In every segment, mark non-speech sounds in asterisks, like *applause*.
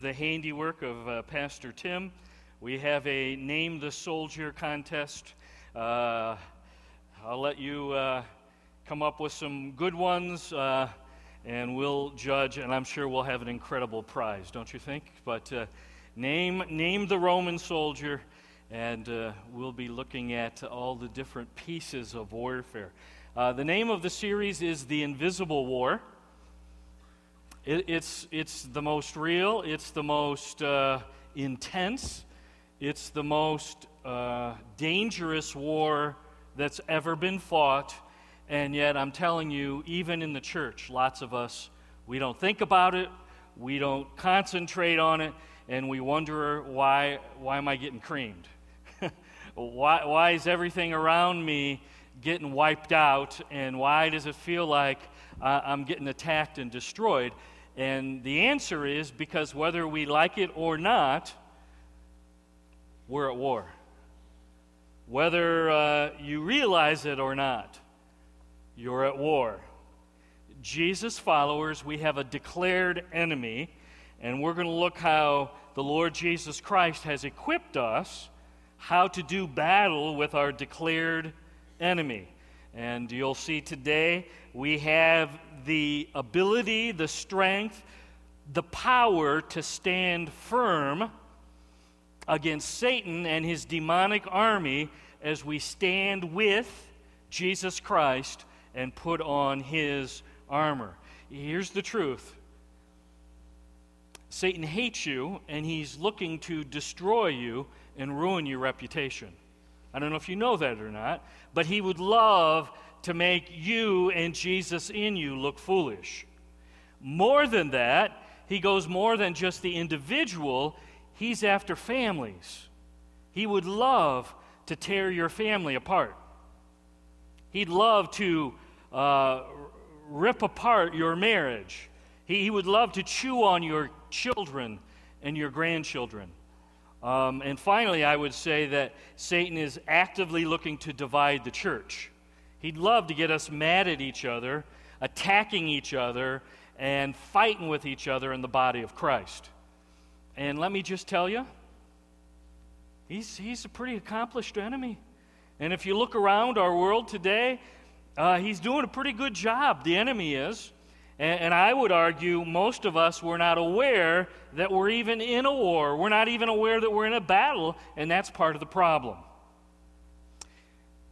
the handiwork of uh, Pastor Tim. We have a Name the Soldier contest. Uh, I'll let you uh, come up with some good ones uh, and we'll judge, and I'm sure we'll have an incredible prize, don't you think? But uh, name, name the Roman soldier, and uh, we'll be looking at all the different pieces of warfare. the name of the series is The Invisible War. It, it's, it's the most real, it's the most uh, intense, it's the most uh, dangerous war that's ever been fought. And yet, I'm telling you, even in the church, lots of us, we don't think about it, we don't concentrate on it, and we wonder why, why am I getting creamed? *laughs* why, why is everything around me getting wiped out, and why does it feel like uh, I'm getting attacked and destroyed? And the answer is because whether we like it or not, we're at war. Whether uh, you realize it or not, you're at war. Jesus followers, we have a declared enemy, and we're going to look how the Lord Jesus Christ has equipped us how to do battle with our declared enemy. And you'll see today we have the ability, the strength, the power to stand firm against Satan and his demonic army as we stand with Jesus Christ and put on his armor. Here's the truth Satan hates you, and he's looking to destroy you and ruin your reputation. I don't know if you know that or not, but he would love to make you and Jesus in you look foolish. More than that, he goes more than just the individual, he's after families. He would love to tear your family apart. He'd love to uh, rip apart your marriage. He, he would love to chew on your children and your grandchildren. Um, and finally, I would say that Satan is actively looking to divide the church. He'd love to get us mad at each other, attacking each other, and fighting with each other in the body of Christ. And let me just tell you, he's, he's a pretty accomplished enemy. And if you look around our world today, uh, he's doing a pretty good job, the enemy is. And, and I would argue most of us were not aware that we're even in a war. We're not even aware that we're in a battle, and that's part of the problem.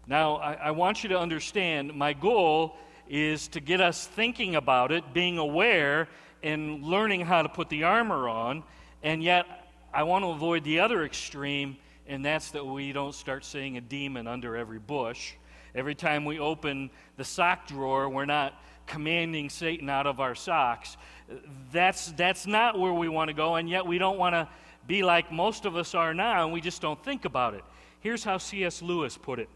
Now, I, I, want you to understand my goal is to get us thinking about it, being aware, and learning how to put the armor on. And yet, I want to avoid the other extreme, and that's that we don't start seeing a demon under every bush. Every time we open the sock drawer, we're not commanding Satan out of our socks. That's, that's not where we want to go, and yet we don't want to be like most of us are now, and we just don't think about it. Here's how C.S. Lewis put it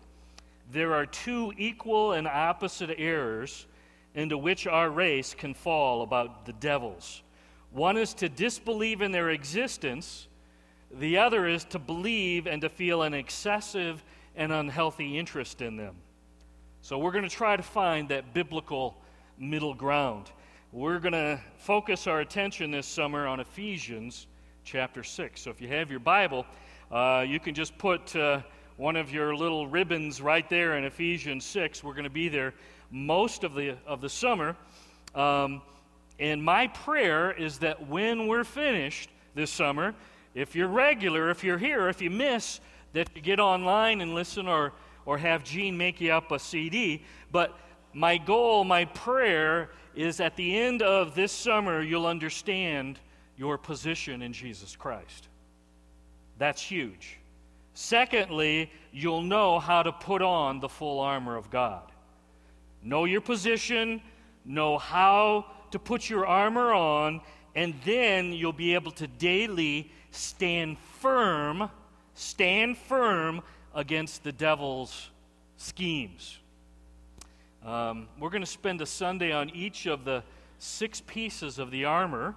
There are two equal and opposite errors into which our race can fall about the devils. One is to disbelieve in their existence, the other is to believe and to feel an excessive and unhealthy interest in them. So, we're going to try to find that biblical middle ground. We're going to focus our attention this summer on Ephesians chapter 6. So if you have your Bible, uh, you can just put uh, one of your little ribbons right there in Ephesians 6. We're going to be there most of the, of the summer. Um, and my prayer is that when we're finished this summer, if you're regular, if you're here, if you miss, that you get online and listen or, or have Gene make you up a CD. But my goal, my prayer is at the end of this summer, you'll understand your position in Jesus Christ. That's huge. Secondly, you'll know how to put on the full armor of God. Know your position, know how to put your armor on, and then you'll be able to daily stand firm, stand firm against the devil's schemes. Um, we're going to spend a Sunday on each of the six pieces of the armor.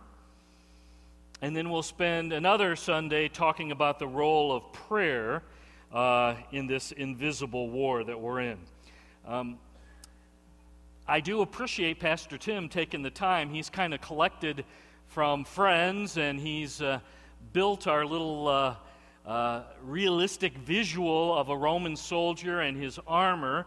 And then we'll spend another Sunday talking about the role of prayer uh, in this invisible war that we're in. Um, I do appreciate Pastor Tim taking the time. He's kind of collected from friends, and he's uh, built our little uh, uh, realistic visual of a Roman soldier and his armor.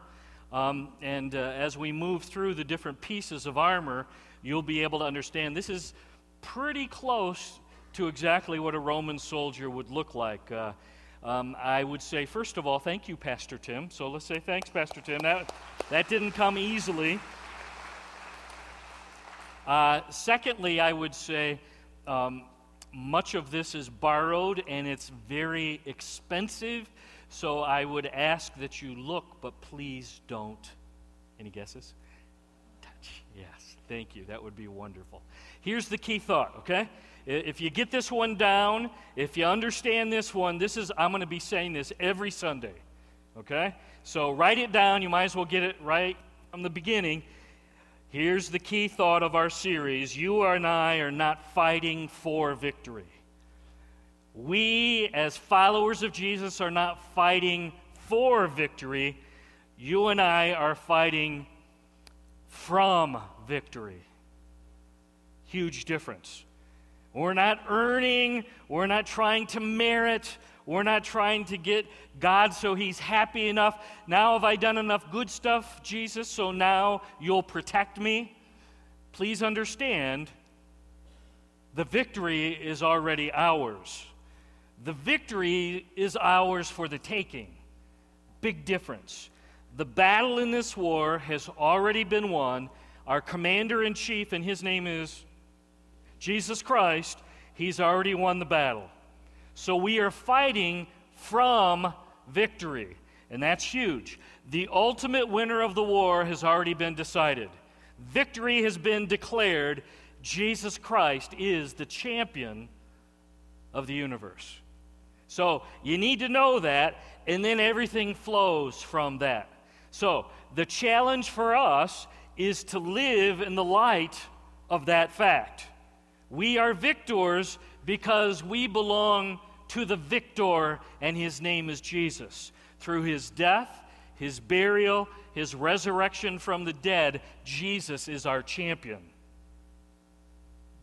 Um, and uh, as we move through the different pieces of armor, you'll be able to understand this is pretty close to exactly what a Roman soldier would look like. Uh, um, I would say, first of all, thank you, Pastor Tim. So let's say thanks, Pastor Tim. That, that didn't come easily. Uh, secondly, I would say um, much of this is borrowed and it's very expensive. So I would ask that you look, but please don't. Any guesses? Touch. Yes, thank you. That would be wonderful. Here's the key thought, okay? If you get this one down, if you understand this one, this is, I'm going to be saying this every Sunday. Okay? So write it down. You might as well get it right from the beginning. Here's the key thought of our series You and I are not fighting for victory. We, as followers of Jesus, are not fighting for victory. You and I are fighting from victory. Huge difference. We're not earning, we're not trying to merit, we're not trying to get God so He's happy enough. Now have I done enough good stuff, Jesus, so now you'll protect me? Please understand the victory is already ours. The victory is ours for the taking. Big difference. The battle in this war has already been won. Our commander in chief, and his name is Jesus Christ, he's already won the battle. So we are fighting from victory, and that's huge. The ultimate winner of the war has already been decided. Victory has been declared. Jesus Christ is the champion of the universe. So you need to know that, and then everything flows from that. So the challenge for us is to live in the light of that fact. We are victors because we belong to the victor, and his name is Jesus. Through his death, his burial, his resurrection from the dead, Jesus is our champion.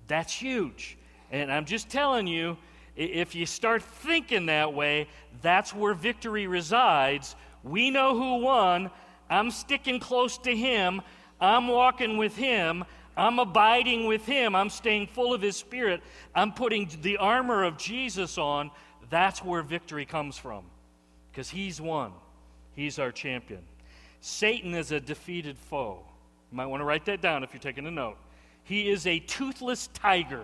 That's huge. And I'm just telling you, if you start thinking that way, that's where victory resides. We know who won. I'm sticking close to him. I'm walking with him. I'm abiding with him. I'm staying full of his spirit. I'm putting the armor of Jesus on. That's where victory comes from because he's won. He's our champion. Satan is a defeated foe. You might want to write that down if you're taking a note. He is a toothless tiger.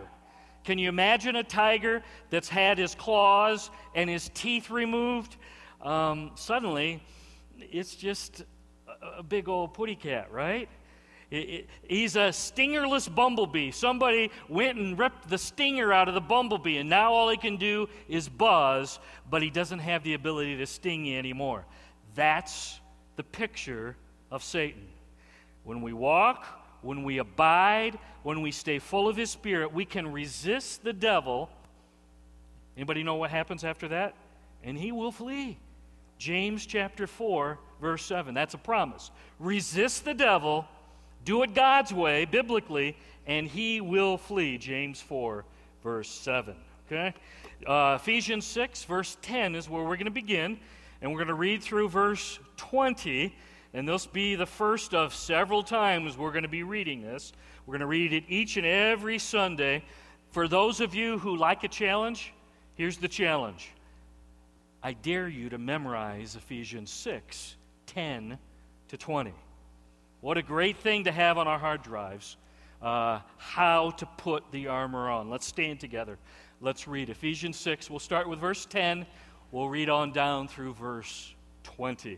Can you imagine a tiger that's had his claws and his teeth removed? Um, suddenly, it's just a, big old putty cat, right? he's a stingerless bumblebee. Somebody went and ripped the stinger out of the bumblebee, and now all he can do is buzz, but he doesn't have the ability to sting you anymore. That's the picture of Satan. When we walk, when we abide, when we stay full of his spirit, we can resist the devil. Anybody know what happens after that? And he will flee. James chapter 4, verse 7. That's a promise. Resist the devil do it God's way, biblically, and he will flee. James 4, verse 7. Okay? Uh, Ephesians 6, verse 10 is where we're going to begin, and we're going to read through verse 20, and this will be the first of several times we're going to be reading this. We're going to read it each and every Sunday. For those of you who like a challenge, here's the challenge I dare you to memorize Ephesians 6, 10 to 20. What a great thing to have on our hard drives. Uh, how to put the armor on. Let's stand together. Let's read Ephesians 6. We'll start with verse 10. We'll read on down through verse 20.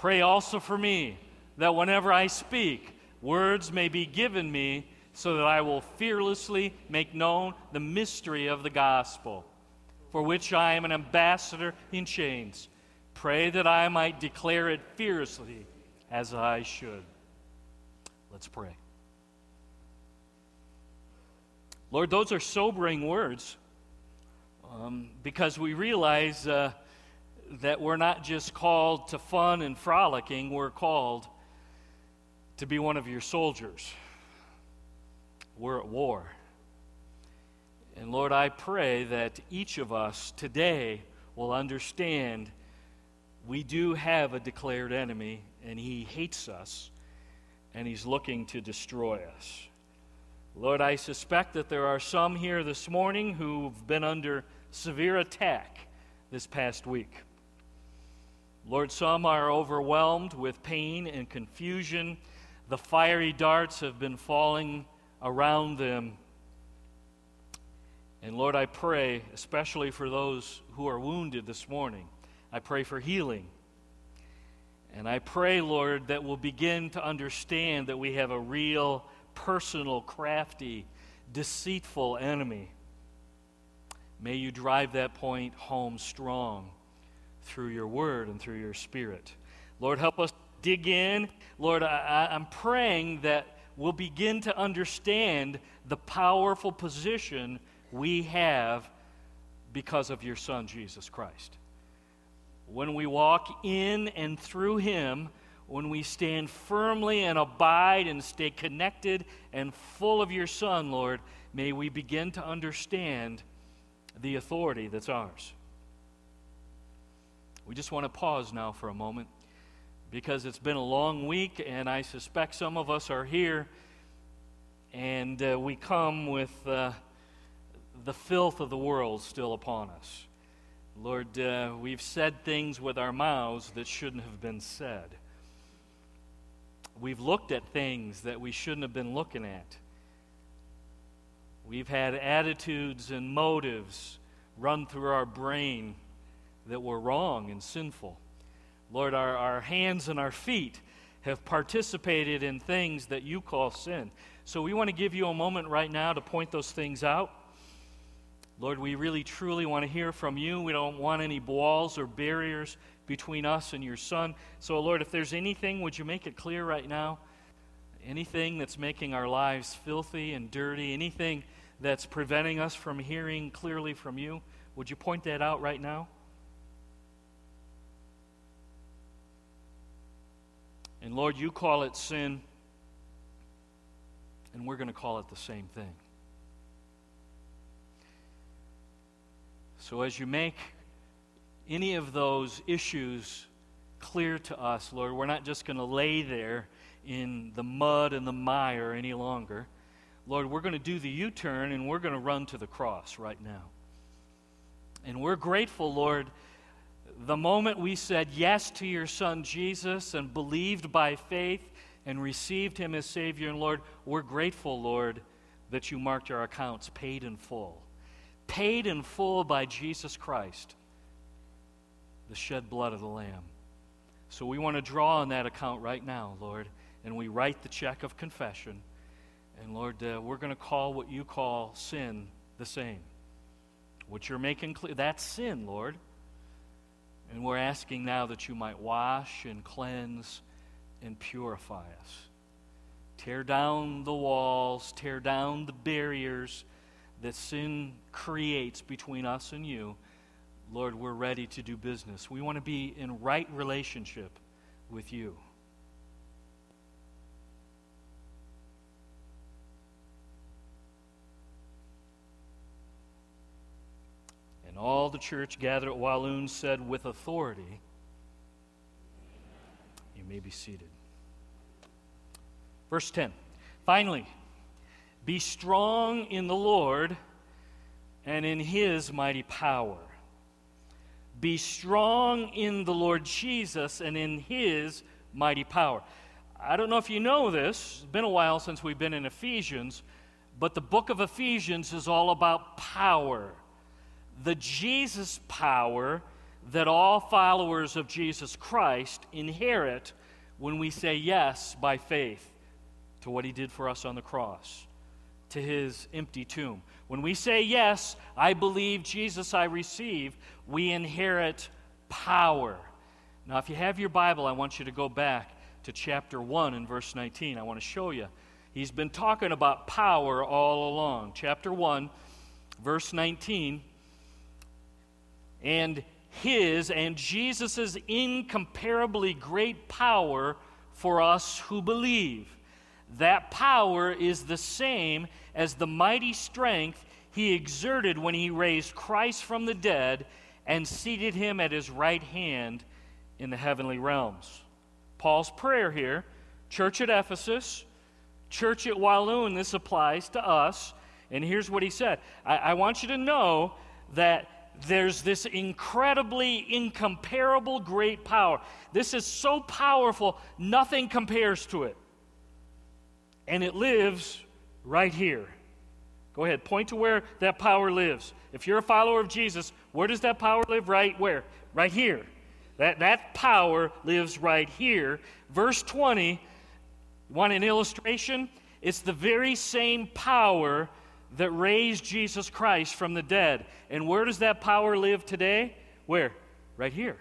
Pray also for me, that whenever I speak, Words may be given me so that I will fearlessly make known the mystery of the gospel, for which I am an ambassador in chains. Pray that I might declare it fiercely as I should. Let's pray. Lord, those are sobering words um, because we realize uh, that we're not just called to fun and frolicking, we're called to be one of your soldiers. We're at war. And Lord, I pray that each of us today will understand we do have a declared enemy, and he hates us, and he's looking to destroy us. Lord, I suspect that there are some here this morning who've been under severe attack this past week. Lord, some are overwhelmed with pain and confusion the fiery darts have been falling around them. And Lord, I pray, especially for those who are wounded this morning, I pray for healing. And I pray, Lord, that we'll begin to understand that we have a real, personal, crafty, deceitful enemy. May you drive that point home strong through your word and through your spirit. Lord, help us dig in. Lord, I, I'm praying that we'll begin to understand the powerful position we have because of your Son, Jesus Christ. When we walk in and through Him, when we stand firmly and abide and stay connected and full of your Son, Lord, may we begin to understand the authority that's ours. We just want to pause now for a moment because it's been a long week, and I suspect some of us are here, and uh, we come with uh, the filth of the world still upon us. Lord, uh, we've said things with our mouths that shouldn't have been said. We've looked at things that we shouldn't have been looking at. We've had attitudes and motives run through our brain that were wrong and sinful. Lord, our, our hands and our feet have participated in things that you call sin. So we want to give you a moment right now to point those things out. Lord, we really truly want to hear from you. We don't want any walls or barriers between us and your Son. So, Lord, if there's anything, would you make it clear right now? Anything that's making our lives filthy and dirty, anything that's preventing us from hearing clearly from you, would you point that out right now? And Lord, you call it sin, and we're going to call it the same thing. So as you make any of those issues clear to us, Lord, we're not just going to lay there in the mud and the mire any longer. Lord, we're going to do the U turn and we're going to run to the cross right now. And we're grateful, Lord the moment we said yes to your Son Jesus and believed by faith and received him as Savior and Lord, we're grateful, Lord, that you marked our accounts paid in full. Paid in full by Jesus Christ, the shed blood of the Lamb. So we want to draw on that account right now, Lord, and we write the check of confession. And Lord, uh, we're going to call what you call sin the same. What you're making clear, that's sin, Lord. And we're asking now that you might wash and cleanse and purify us. Tear down the walls, tear down the barriers that sin creates between us and you. Lord, we're ready to do business. We want to be in right relationship with you. All the church gathered at Walloon said with authority, You may be seated. Verse 10 Finally, be strong in the Lord and in his mighty power. Be strong in the Lord Jesus and in his mighty power. I don't know if you know this, it's been a while since we've been in Ephesians, but the book of Ephesians is all about power. The Jesus power that all followers of Jesus Christ inherit when we say yes by faith to what he did for us on the cross, to his empty tomb. When we say, Yes, I believe Jesus I receive, we inherit power. Now, if you have your Bible, I want you to go back to chapter 1 and verse 19. I want to show you. He's been talking about power all along. Chapter 1, verse 19. And his and Jesus' incomparably great power for us who believe. That power is the same as the mighty strength he exerted when he raised Christ from the dead and seated him at his right hand in the heavenly realms. Paul's prayer here, church at Ephesus, church at Walloon, this applies to us. And here's what he said I, I want you to know that there's this incredibly, incomparable great power. This is so powerful, nothing compares to it and it lives right here. Go ahead, point to where that power lives. If you're a follower of Jesus, where does that power live? Right where? Right here. That, that power lives right here. Verse 20, want an illustration? It's the very same power that raised Jesus Christ from the dead. And where does that power live today? Where? Right here.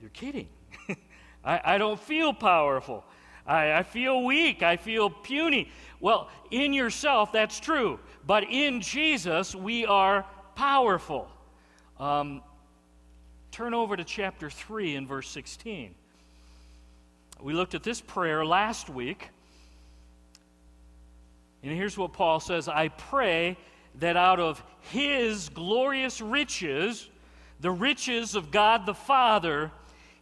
You're kidding. *laughs* I, I don't feel powerful. I, I feel weak. I feel puny. Well, in yourself, that's true. But in Jesus, we are powerful. Um, turn over to chapter 3 and verse 16. We looked at this prayer last week. And here's what Paul says I pray that out of his glorious riches, the riches of God the Father,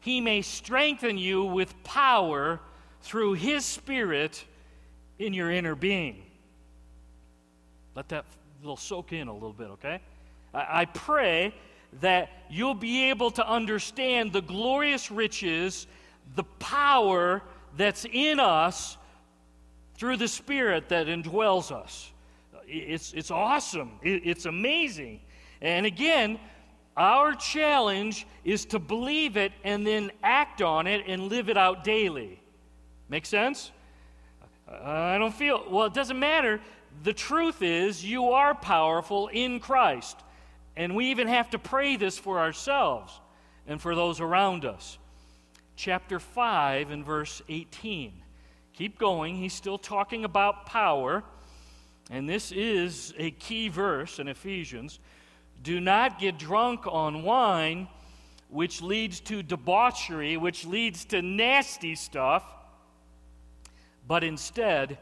he may strengthen you with power through His Spirit in your inner being. Let that little soak in a little bit, okay? I, I pray that you'll be able to understand the glorious riches, the power that's in us through the Spirit that indwells us. It's, it's awesome, it's amazing. And again, our challenge is to believe it and then act on it and live it out daily. Make sense? I don't feel, well, it doesn't matter. The truth is, you are powerful in Christ. And we even have to pray this for ourselves and for those around us. Chapter 5 and verse 18. Keep going. He's still talking about power. And this is a key verse in Ephesians. Do not get drunk on wine, which leads to debauchery, which leads to nasty stuff but instead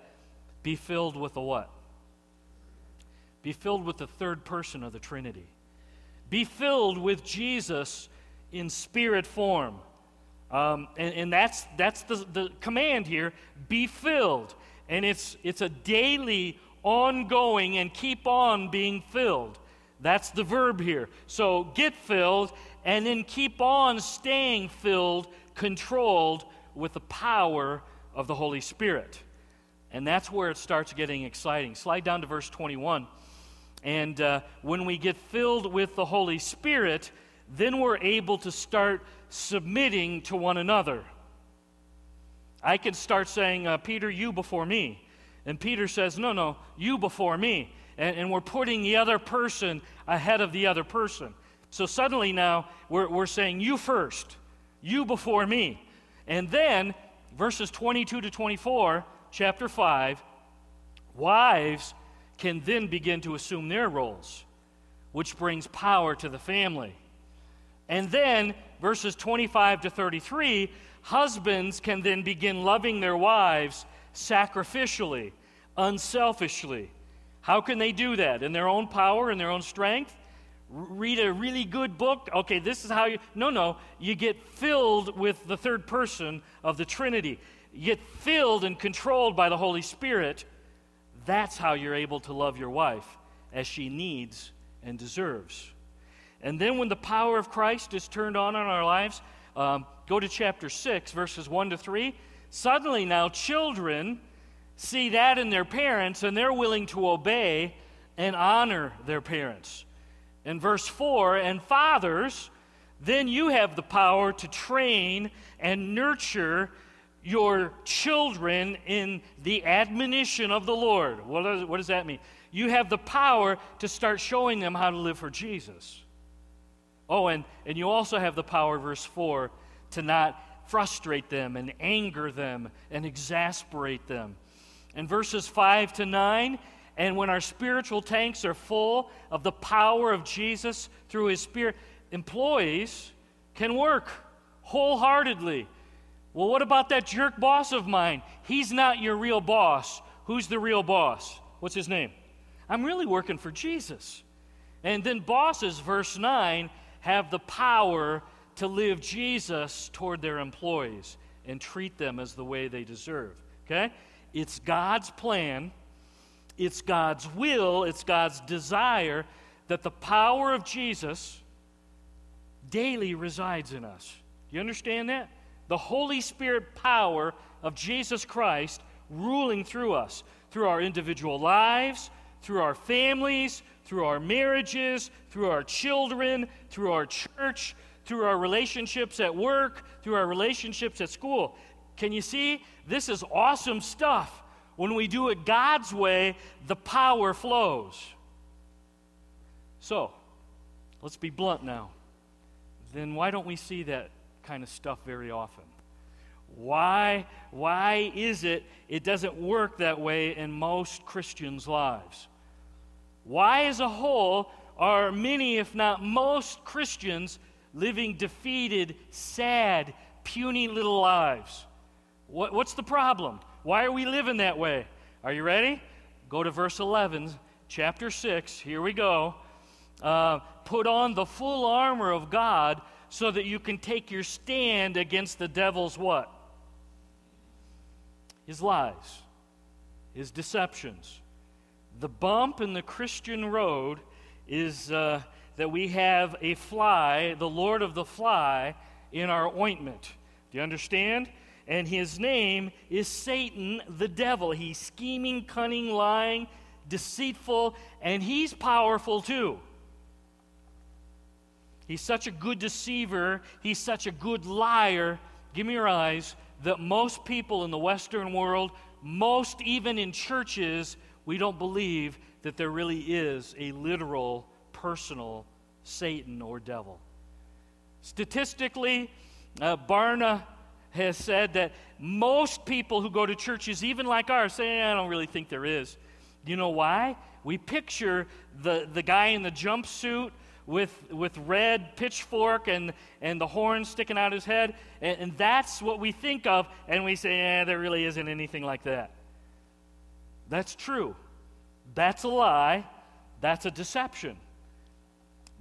be filled with the what? Be filled with the third person of the Trinity. Be filled with Jesus in spirit form. Um, and, and that's, that's the, the command here be filled. And it's, it's a daily, ongoing, and keep on being filled. That's the verb here. So get filled and then keep on staying filled, controlled with the power of the Holy Spirit. And that's where it starts getting exciting. Slide down to verse 21. And uh, when we get filled with the Holy Spirit, then we're able to start submitting to one another. I can start saying, uh, Peter, you before me. And Peter says, No, no, you before me. And, and, we're putting the other person ahead of the other person. So suddenly now we're, we're saying, You first, you before me. And then verses 22 to 24, chapter 5, wives can then begin to assume their roles, which brings power to the family. And then, verses 25 to 33, husbands can then begin loving their wives sacrificially, unselfishly. How can they do that? In their own power, in their own strength? read a really good book. Okay, this is how you. No, no. You get filled with the third person of the Trinity. You get filled and controlled by the Holy Spirit. That's how you're able to love your wife as she needs and deserves. And then when the power of Christ is turned on in our lives, um, go to chapter 6, verses 1 to 3. Suddenly now, children see that in their parents and they're willing to obey and honor their parents. In verse 4, and fathers, then you have the power to train and nurture your children in the admonition of the Lord. What does, what does that mean? You have the power to start showing them how to live for Jesus. Oh, and, and you also have the power, verse 4, to not frustrate them and anger them and exasperate them. In verses 5 to 9, and when our spiritual tanks are full of the power of Jesus through his spirit, employees can work wholeheartedly. Well, what about that jerk boss of mine? He's not your real boss. Who's the real boss? What's his name? I'm really working for Jesus. And then bosses, verse 9, have the power to live Jesus toward their employees and treat them as the way they deserve. Okay? It's God's plan it's God's will, it's God's desire that the power of Jesus daily resides in us. Do you understand that? The Holy Spirit power of Jesus Christ ruling through us, through our individual lives, through our families, through our marriages, through our children, through our church, through our relationships at work, through our relationships at school. Can you see? This is awesome stuff. When we do it God's way, the power flows. So, let's be blunt now. Then why don't we see that kind of stuff very often? Why, why is it it doesn't work that way in most Christians' lives? Why, as a whole, are many, if not most, Christians living defeated, sad, puny little lives? What, what's the problem? Why are we living that way? Are you ready? Go to verse 11, chapter 6. Here we go. Uh, put on the full armor of God so that you can take your stand against the devil's what? His lies, his deceptions. The bump in the Christian road is uh, that we have a fly, the Lord of the fly, in our ointment. Do you understand? and his name is Satan, the devil. He's scheming, cunning, lying, deceitful, and he's powerful too. He's such a good deceiver, he's such a good liar. Give me your eyes that most people in the Western world, most even in churches, we don't believe that there really is a literal, personal Satan or devil. Statistically, uh, Barna has said that most people who go to churches, even like ours, say, I don't really think there is. You know why? We picture the, the guy in the jumpsuit with, with red pitchfork and, and the horn sticking out his head, and, and that's what we think of, and we say, yeah, there really isn't anything like that. That's true. That's a lie. That's a deception.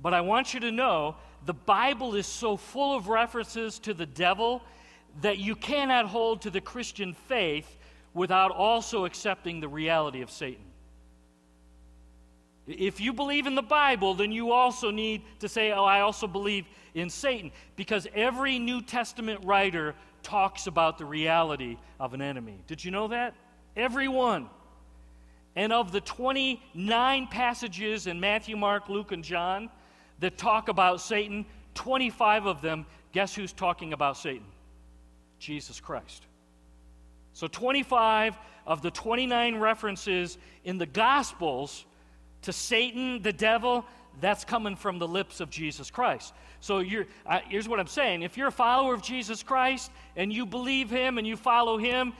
But I want you to know the Bible is so full of references to the devil that you cannot hold to the Christian faith without also accepting the reality of Satan. If you believe in the Bible, then you also need to say, Oh, I also believe in Satan. Because every New Testament writer talks about the reality of an enemy. Did you know that? Every one. And of the 29 passages in Matthew, Mark, Luke, and John that talk about Satan, 25 of them, guess who's talking about Satan? Jesus Christ. So 25 of the 29 references in the Gospels to Satan, the devil, that's coming from the lips of Jesus Christ. So you're, uh, here's what I'm saying. If you're a follower of Jesus Christ and you believe him and you follow him,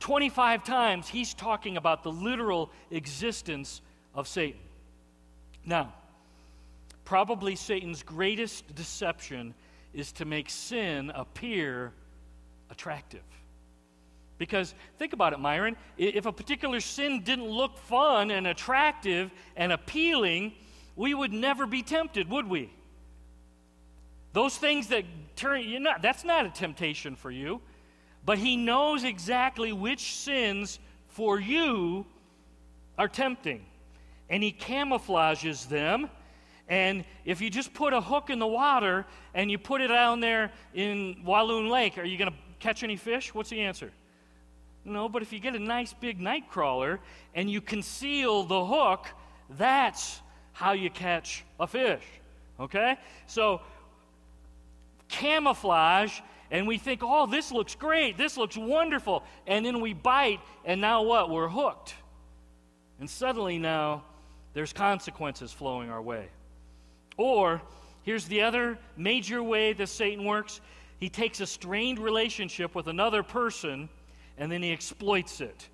25 times, he's talking about the literal existence of Satan. Now, probably Satan's greatest deception is to make sin appear attractive. Because think about it, Myron. If a particular sin didn't look fun and attractive and appealing, we would never be tempted, would we? Those things that turn you not that's not a temptation for you. But he knows exactly which sins for you are tempting. And he camouflages them. And if you just put a hook in the water and you put it down there in Walloon Lake, are you going to catch any fish? What's the answer? No, but if you get a nice big night crawler and you conceal the hook, that's how you catch a fish. Okay? So, camouflage and we think, oh, this looks great, this looks wonderful. And then we bite, and now what? We're hooked. And suddenly now there's consequences flowing our way. Or, here's the other major way that Satan works he takes a strained relationship with another person, and then he exploits it.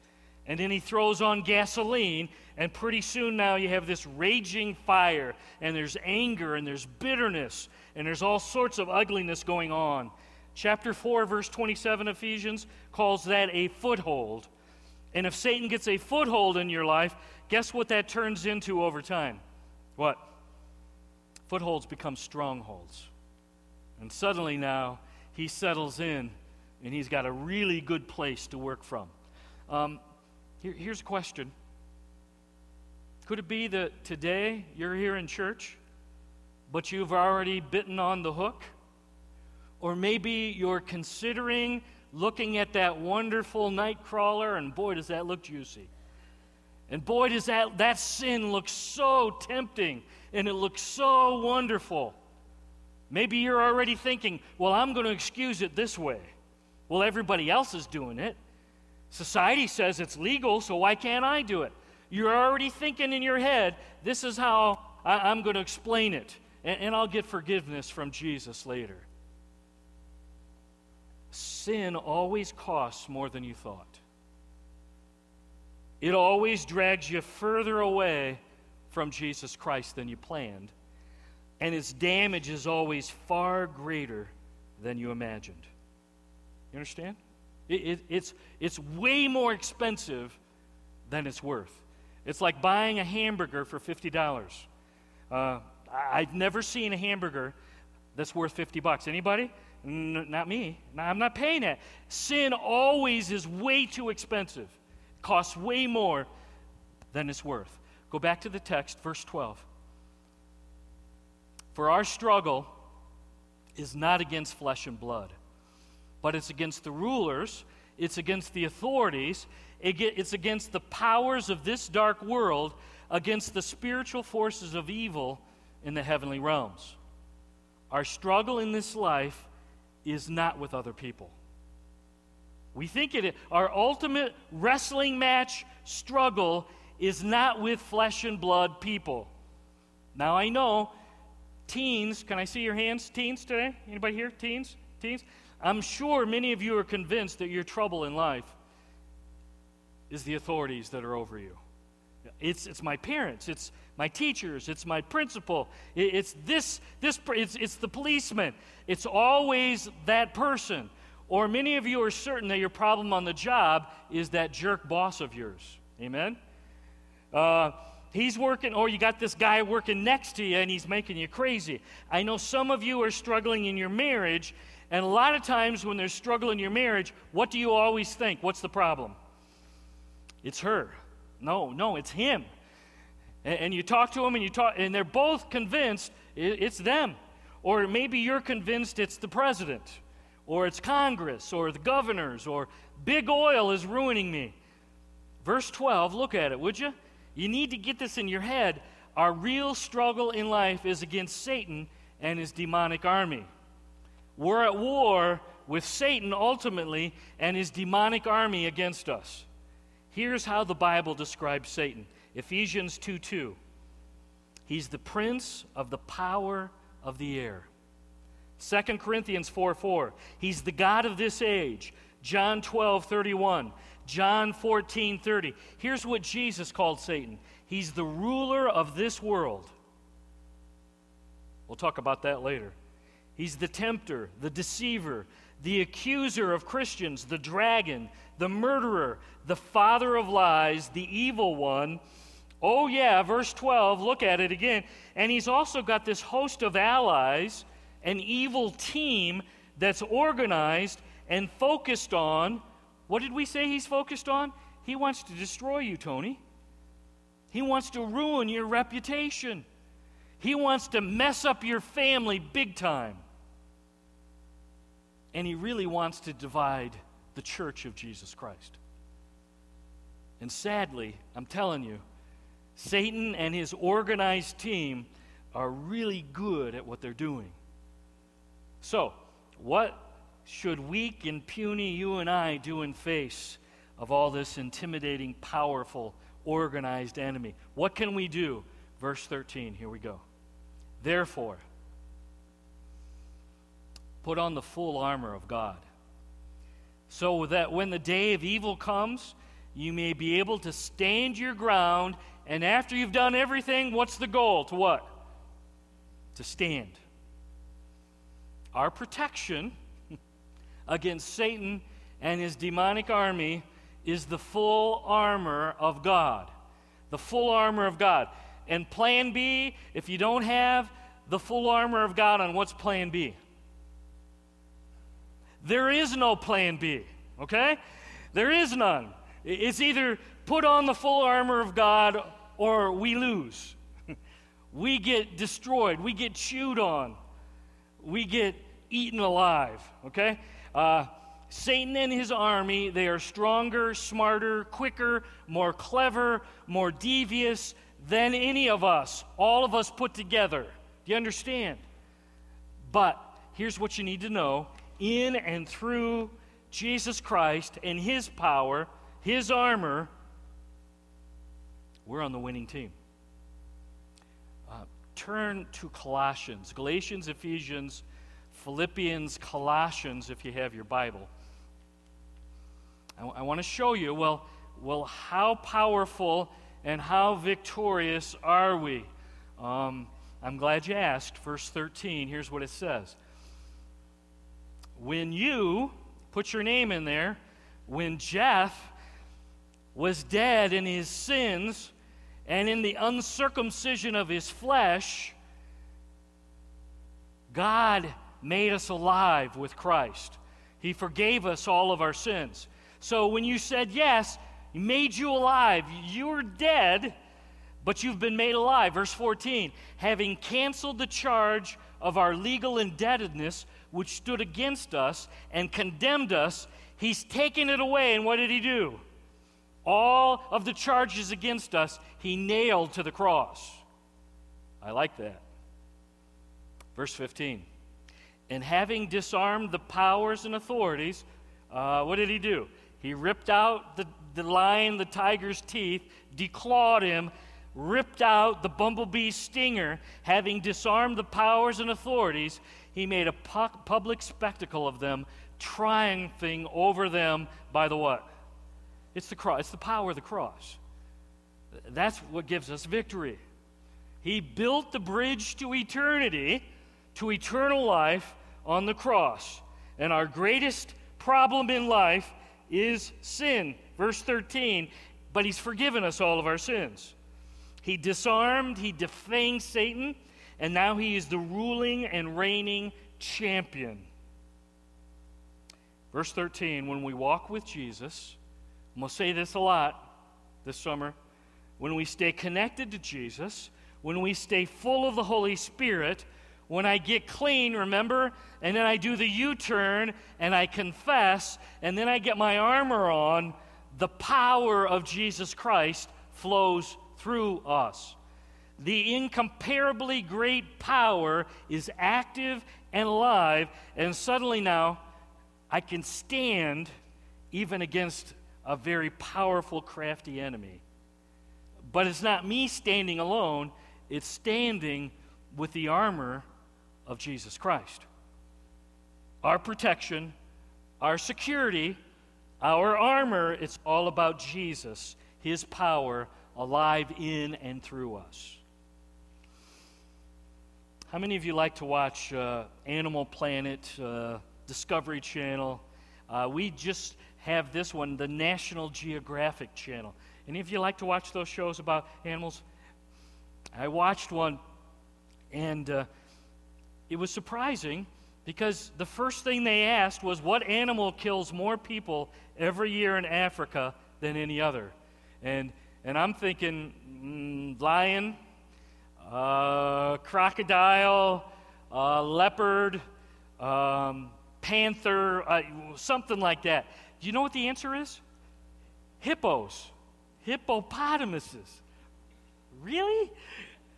And then he throws on gasoline, and pretty soon now you have this raging fire, and there's anger, and there's bitterness, and there's all sorts of ugliness going on. Chapter 4, verse 27, Ephesians calls that a foothold. And if Satan gets a foothold in your life, guess what that turns into over time? What? Footholds become strongholds. And suddenly now, he settles in and he's got a really good place to work from. Um, here, here's a question Could it be that today you're here in church, but you've already bitten on the hook? Or maybe you're considering looking at that wonderful night crawler, and boy, does that look juicy. And boy, does that, that sin look so tempting, and it looks so wonderful. Maybe you're already thinking, well, I'm going to excuse it this way. Well, everybody else is doing it. Society says it's legal, so why can't I do it? You're already thinking in your head, this is how I, am going to explain it, and, and I'll get forgiveness from Jesus later sin always costs more than you thought. It always drags you further away from Jesus Christ than you planned, and its damage is always far greater than you imagined. You understand? It, it, it's, it's way more expensive than it's worth. It's like buying a hamburger for $50. Uh, I've never seen a hamburger that's worth 50 bucks. Anybody? N- not me. I'm not paying it. Sin always is way too expensive, costs way more than it's worth. Go back to the text, verse 12. For our struggle is not against flesh and blood, but it's against the rulers, it's against the authorities, it's against the powers of this dark world, against the spiritual forces of evil in the heavenly realms. Our struggle in this life is not with other people. We think it. Our ultimate wrestling match struggle is not with flesh and blood people. Now I know teens, can I see your hands? Teens today? Anybody here? Teens? Teens? I'm sure many of you are convinced that your trouble in life is the authorities that are over you. It's, it's my parents, it's my teachers, it's my principal, it, it's this, this it's, it's the policeman. It's always that person. Or many of you are certain that your problem on the job is that jerk boss of yours. Amen? Uh, he's working, or you got this guy working next to you and he's making you crazy. I know some of you are struggling in your marriage, and a lot of times when there's struggle in your marriage, what do you always think? What's the problem? It's her. No, no, it's him. And, and you talk to them and you talk, and they're both convinced it, it's them. Or maybe you're convinced it's the president, or it's Congress, or the governors, or big oil is ruining me. Verse 12, look at it, would you? You need to get this in your head. Our real struggle in life is against Satan and his demonic army. We're at war with Satan ultimately and his demonic army against us. Here's how the Bible describes Satan Ephesians 2 2. He's the prince of the power of the air. 2 Corinthians 4 4. He's the God of this age. John 12 31. John 14 30. Here's what Jesus called Satan He's the ruler of this world. We'll talk about that later. He's the tempter, the deceiver, the accuser of Christians, the dragon, the murderer, the father of lies, the evil one. Oh, yeah, verse 12, look at it again. And he's also got this host of allies, an evil team that's organized and focused on. What did we say he's focused on? He wants to destroy you, Tony. He wants to ruin your reputation. He wants to mess up your family big time. And he really wants to divide the church of Jesus Christ. And sadly, I'm telling you, Satan and his organized team are really good at what they're doing. So, what should weak and puny you and I do in face of all this intimidating, powerful, organized enemy? What can we do? Verse 13, here we go. Therefore, put on the full armor of God, so that when the day of evil comes, you may be able to stand your ground. And after you've done everything, what's the goal? To what? To stand. Our protection *laughs* against Satan and his demonic army is the full armor of God. The full armor of God. And plan B, if you don't have the full armor of God on what's plan B? There is no plan B, okay? There is none. It's either put on the full armor of God or we lose. *laughs* we get destroyed, we get chewed on, we get eaten alive, okay? Uh, Satan and his army, they are stronger, smarter, quicker, more clever, more devious than any of us, all of us put together. Do you understand? But here's what you need to know in and through Jesus Christ and his power, his armor, we're on the winning team. Uh, turn to Colossians, Galatians, Ephesians, Philippians, Colossians, if you have your Bible. I, want to show you, well, well, how powerful and how victorious are we? Um, I'm glad you asked. Verse 13, here's what it says. When you, put your name in there, when Jeff was dead in his sins and in the uncircumcision of his flesh, God made us alive with Christ. He forgave us all of our sins. So when you said yes, He made you alive. You were dead, but you've been made alive. Verse 14, having canceled the charge of our legal indebtedness, which stood against us and condemned us, He's taken it away. And what did He do? All of the charges against us, He nailed to the cross. I like that. Verse 15. And having disarmed the powers and authorities, uh, what did he do? He ripped out the, the lion, the tiger's teeth, declawed him, ripped out the bumblebee's stinger. Having disarmed the powers and authorities, he made a pu- public spectacle of them, triumphing over them by the what? It's the cross. It's the power of the cross. That's what gives us victory. He built the bridge to eternity, to eternal life on the cross. And our greatest problem in life is sin. Verse 13, but he's forgiven us all of our sins. He disarmed, he defanged Satan, and now he is the ruling and reigning champion. Verse 13, when we walk with Jesus, and we'll say this a lot this summer, when we stay connected to Jesus, when we stay full of the Holy Spirit, when I get clean, remember? And then I do the U turn and I confess, and then I get my armor on, the power of Jesus Christ flows through us. The incomparably great power is active and alive, and suddenly now I can stand even against a very powerful, crafty enemy. But it's not me standing alone, it's standing with the armor of Jesus Christ. our protection, our security, our armor. It's all about Jesus, His power alive in and through us. How many of you like to watch uh, Animal Planet, uh, Discovery Channel? Uh, we just have this one, the National Geographic Channel. Any of you like to watch those shows about animals? I watched one, and uh, it was surprising because the first thing they asked was what animal kills more people every year in Africa than any other? And, and I'm thinking mm, lion, uh, crocodile, uh, leopard, um, panther, uh, something like that. Do you know what the answer is? Hippos, hippopotamuses. Really?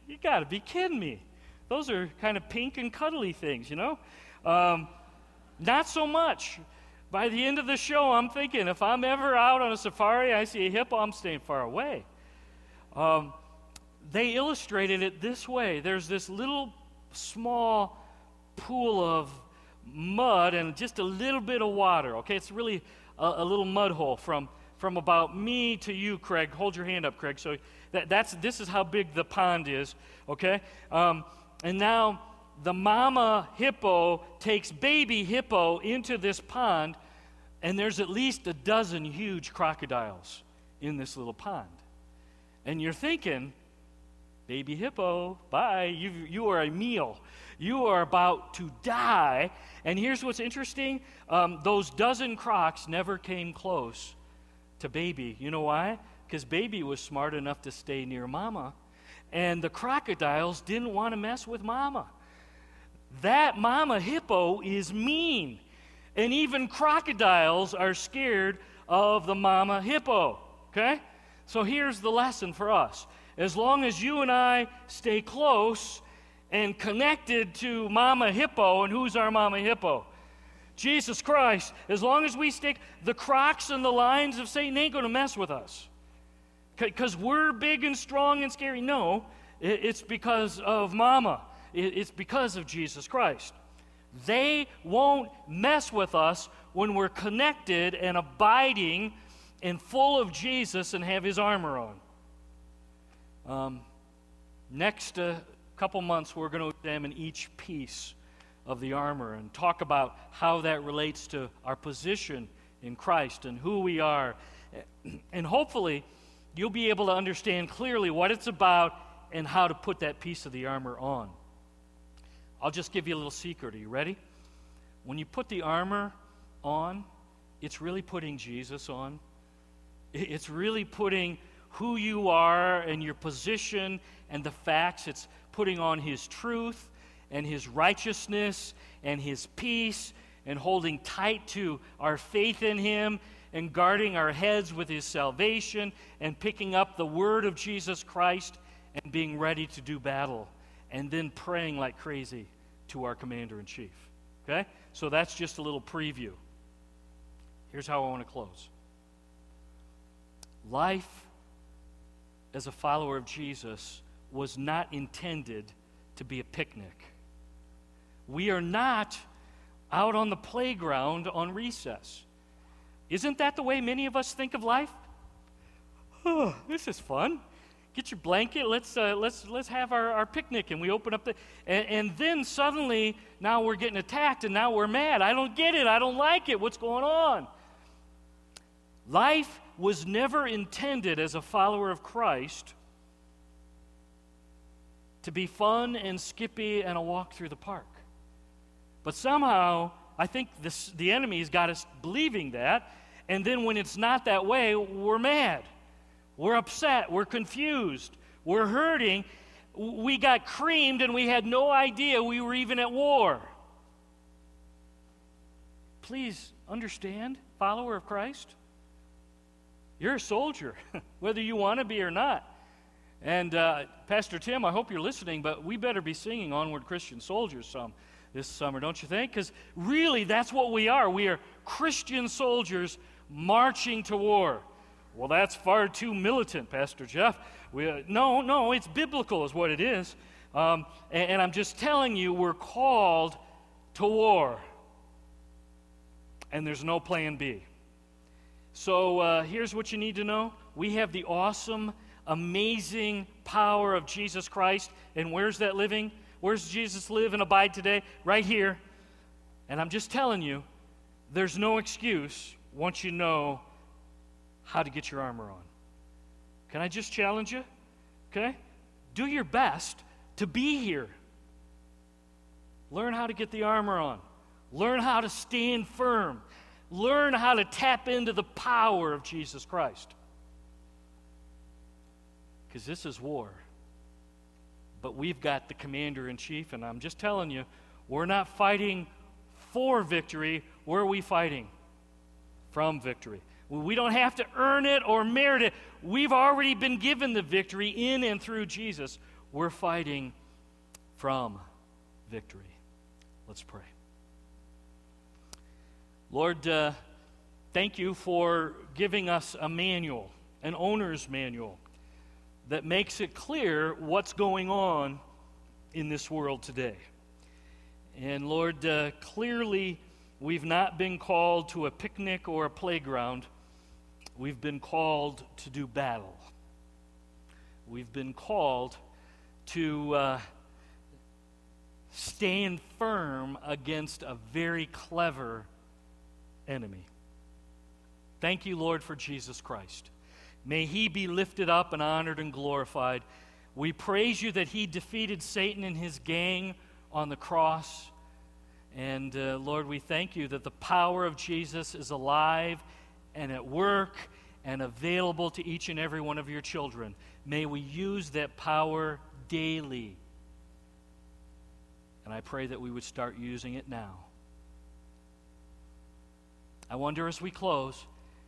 You got to be kidding me. Those are kind of pink and cuddly things, you know? Um, not so much. By the end of the show, I'm thinking if I'm ever out on a safari, I see a hippo, I'm staying far away. Um, they illustrated it this way there's this little small pool of mud and just a little bit of water. Okay, it's really a, a little mud hole from, from about me to you, Craig. Hold your hand up, Craig. So that, that's, this is how big the pond is. Okay? Um, and now the mama hippo takes baby hippo into this pond, and there's at least a dozen huge crocodiles in this little pond. And you're thinking, baby hippo, bye, you, you are a meal. You are about to die. And here's what's interesting um, those dozen crocs never came close to baby. You know why? Because baby was smart enough to stay near mama. And the crocodiles didn't want to mess with mama. That mama hippo is mean. And even crocodiles are scared of the mama hippo. Okay? So here's the lesson for us. As long as you and I stay close and connected to mama hippo, and who's our mama hippo? Jesus Christ. As long as we stick, the crocs and the lions of Satan ain't going to mess with us. Because we're big and strong and scary. No, it's because of mama. It's because of Jesus Christ. They won't mess with us when we're connected and abiding and full of Jesus and have his armor on. Um, next uh, couple months, we're going to examine each piece of the armor and talk about how that relates to our position in Christ and who we are. *clears throat* And hopefully, you'll be able to understand clearly what it's about and how to put that piece of the armor on. I'll just give you a little secret. Are you ready? When you put the armor on, it's really putting Jesus on. It's really putting who you are and your position and the facts. It's putting on His truth and His righteousness and His peace and holding tight to our faith in Him and guarding our heads with His salvation and picking up the word of Jesus Christ and being ready to do battle and then praying like crazy to our commander in chief. Okay? So that's just a little preview. Here's how I want to close life as a follower of Jesus was not intended to be a picnic. We are not out on the playground on recess. Isn't that the way many of us think of life? Oh, *sighs* this is fun get your blanket let's uh, let's let's have our, our picnic and we open up the and, and then suddenly now we're getting attacked and now we're mad. I don't get it i don't like it what's going on? Life was never intended as a follower of christ to be fun and skippy and a walk through the park. But somehow i think this, the enemy's got us believing that and then when it's not that way we're mad we're upset. We're confused. We're hurting. We got creamed and we had no idea we were even at war. Please understand, follower of Christ. You're a soldier, *laughs* whether you want to be or not. And uh, Pastor Tim, I hope you're listening, but we better be singing Onward Christian Soldiers some this summer, don't you think? Because really, that's what we are. We are Christian soldiers marching to war. Well, that's far too militant, Pastor Jeff. We, uh, no, no, it's biblical, is what it is. Um, and, and I'm just telling you, we're called to war. and there's no plan B. So uh, here's what you need to know we have the awesome, amazing power of Jesus Christ. And where's that living? Where's Jesus live and abide today? Right here. And I'm just telling you, there's no excuse once you know how to get your armor on. Can I just challenge you? Okay? Do your best to be here. Learn how to get the armor on. Learn how to stand firm. Learn how to tap into the power of Jesus Christ. Because this is war. But we've got the commander in chief, and I'm just telling you, we're not fighting for victory. Where are we fighting? From victory. We don't have to earn it or merit it. We've already been given the victory in and through Jesus. We're fighting from victory. Let's pray. Lord, uh, thank you for giving us a manual, an owner's manual, that makes it clear what's going on in this world today. And Lord, uh, clearly we've not been called to a picnic or a playground. We've been called to do battle. We've been called to uh, stand firm against a very clever enemy. Thank you, Lord, for Jesus Christ. May he be lifted up and honored and glorified. We praise you that he defeated Satan and his gang on the cross. And uh, Lord, we thank you that the power of Jesus is alive and at work and available to each and every one of your children. May we use that power daily. And I pray that we would start using it now. I wonder as we close,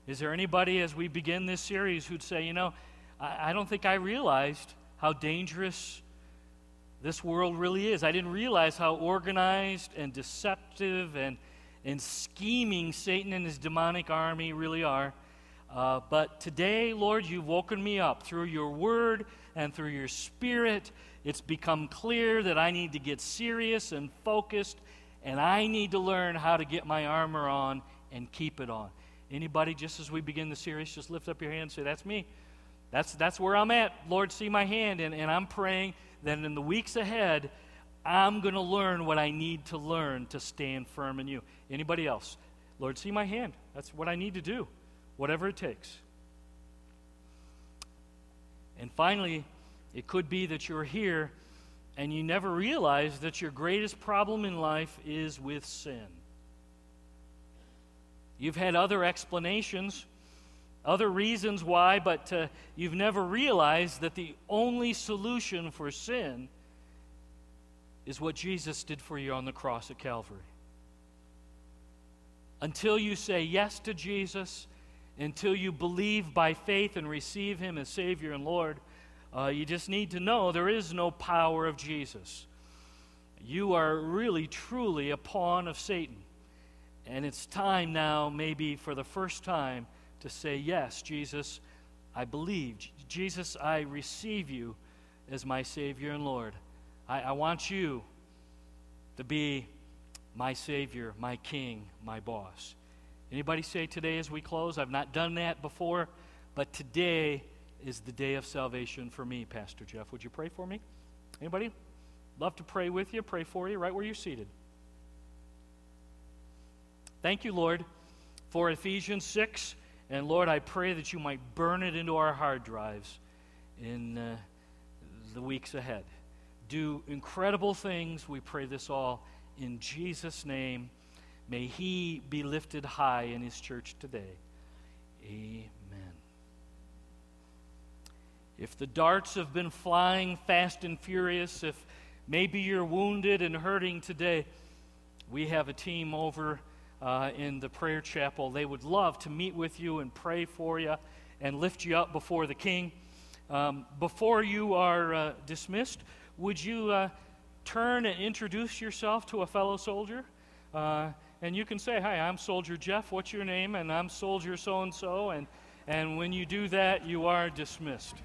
is there anybody as we begin this series who'd say, you know, I, I don't think I realized how dangerous this world really is. I didn't realize how organized and deceptive and, and scheming Satan and his demonic army really are. Uh, but today, Lord, you've woken me up through your word and through your spirit. It's become clear that I need to get serious and focused, and I need to learn how to get my armor on and keep it on. Anybody, just as we begin the series, just lift up your hand and say, That's me. That's, that's where I'm at. Lord, see my hand. And, and I'm praying that in the weeks ahead, I'm going to learn what I need to learn to stand firm in you. Anybody else? Lord, see my hand. That's what I need to do, whatever it takes. And finally, it could be that you're here and you never realize that your greatest problem in life is with sin. You've had other explanations, other reasons why, but uh, you've never realized that the only solution for sin is what Jesus did for you on the cross at Calvary. Until you say yes to Jesus, until you believe by faith and receive Him as Savior and Lord, uh, you just need to know there is no power of Jesus. You are really, truly a pawn of Satan. And it's time now, maybe for the first time, to say, Yes, Jesus, I believe. Jesus, I receive you as my Savior and Lord. I, I want you to be my Savior, my King, my boss. Anybody say today as we close? I've not done that before, but today is the day of salvation for me, Pastor Jeff. Would you pray for me? Anybody? Love to pray with you, pray for you, right where you're seated. Thank you, Lord, for Ephesians 6. And Lord, I pray that you might burn it into our hard drives in uh, the weeks ahead. Do incredible things. We pray this all in Jesus' name. May he be lifted high in his church today. Amen. If the darts have been flying fast and furious, if maybe you're wounded and hurting today, we have a team over uh, in the prayer chapel. They would love to meet with you and pray for you and lift you up before the King. Um, before you are uh, dismissed, would you uh, turn and introduce yourself to a fellow soldier? Uh, and you can say, Hi, I'm Soldier Jeff. What's your name? And I'm Soldier so and so. And when you do that, you are dismissed.